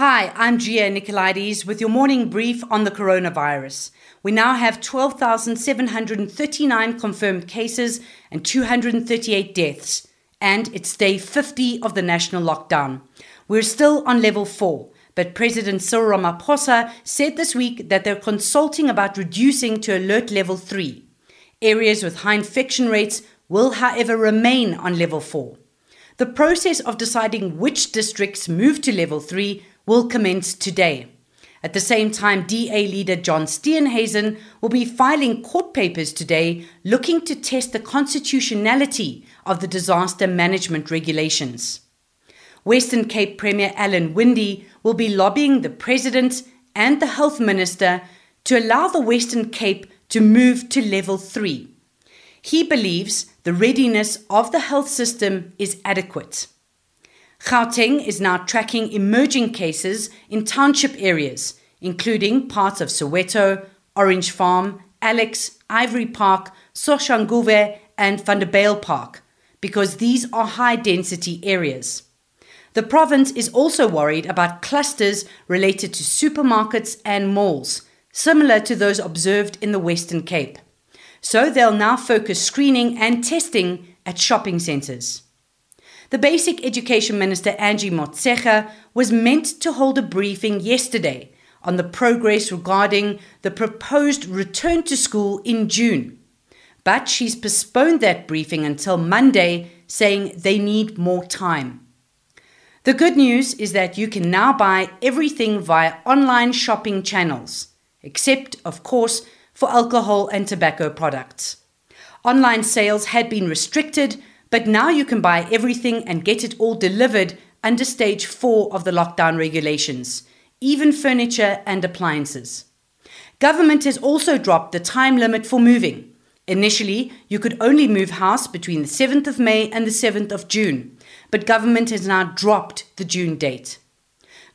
Hi, I'm Gia Nicolaides with your morning brief on the coronavirus. We now have 12,739 confirmed cases and 238 deaths, and it's day 50 of the national lockdown. We're still on level 4, but President Cyril Ramaphosa said this week that they're consulting about reducing to alert level 3. Areas with high infection rates will, however, remain on level 4. The process of deciding which districts move to level 3 will commence today. At the same time, DA leader John Steenhuisen will be filing court papers today looking to test the constitutionality of the disaster management regulations. Western Cape Premier Alan Winde will be lobbying the President and the Health Minister to allow the Western Cape to move to level 3. He believes the readiness of the health system is adequate. Gauteng is now tracking emerging cases in township areas, including parts of Soweto, Orange Farm, Alex, Ivory Park, Soshanguve, and Vanderbijl Park, because these are high density areas. The province is also worried about clusters related to supermarkets and malls, similar to those observed in the Western Cape. So they'll now focus screening and testing at shopping centres. The Basic Education Minister Angie Motshekga was meant to hold a briefing yesterday on the progress regarding the proposed return to school in June. But she's postponed that briefing until Monday, saying they need more time. The good news is that you can now buy everything via online shopping channels, except, of course, for alcohol and tobacco products. Online sales had been restricted but now you can buy everything and get it all delivered under stage four of the lockdown regulations, even furniture and appliances. Government has also dropped the time limit for moving. Initially, you could only move house between the 7th of May and the 7th of June, but government has now dropped the June date.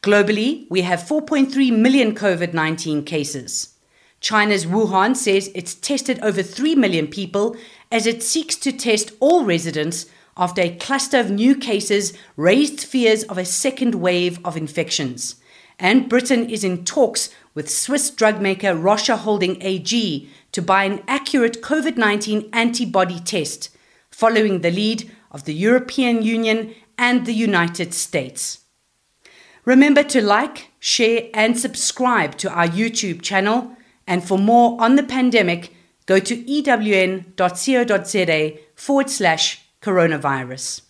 Globally, we have 4.3 million COVID 19 cases. China's Wuhan says it's tested over 3 million people as it seeks to test all residents after a cluster of new cases raised fears of a second wave of infections. And Britain is in talks with Swiss drug maker Roche Holding AG to buy an accurate COVID 19 antibody test, following the lead of the European Union and the United States. Remember to like, share, and subscribe to our YouTube channel and for more on the pandemic, go to ewn.co.za forward slash coronavirus.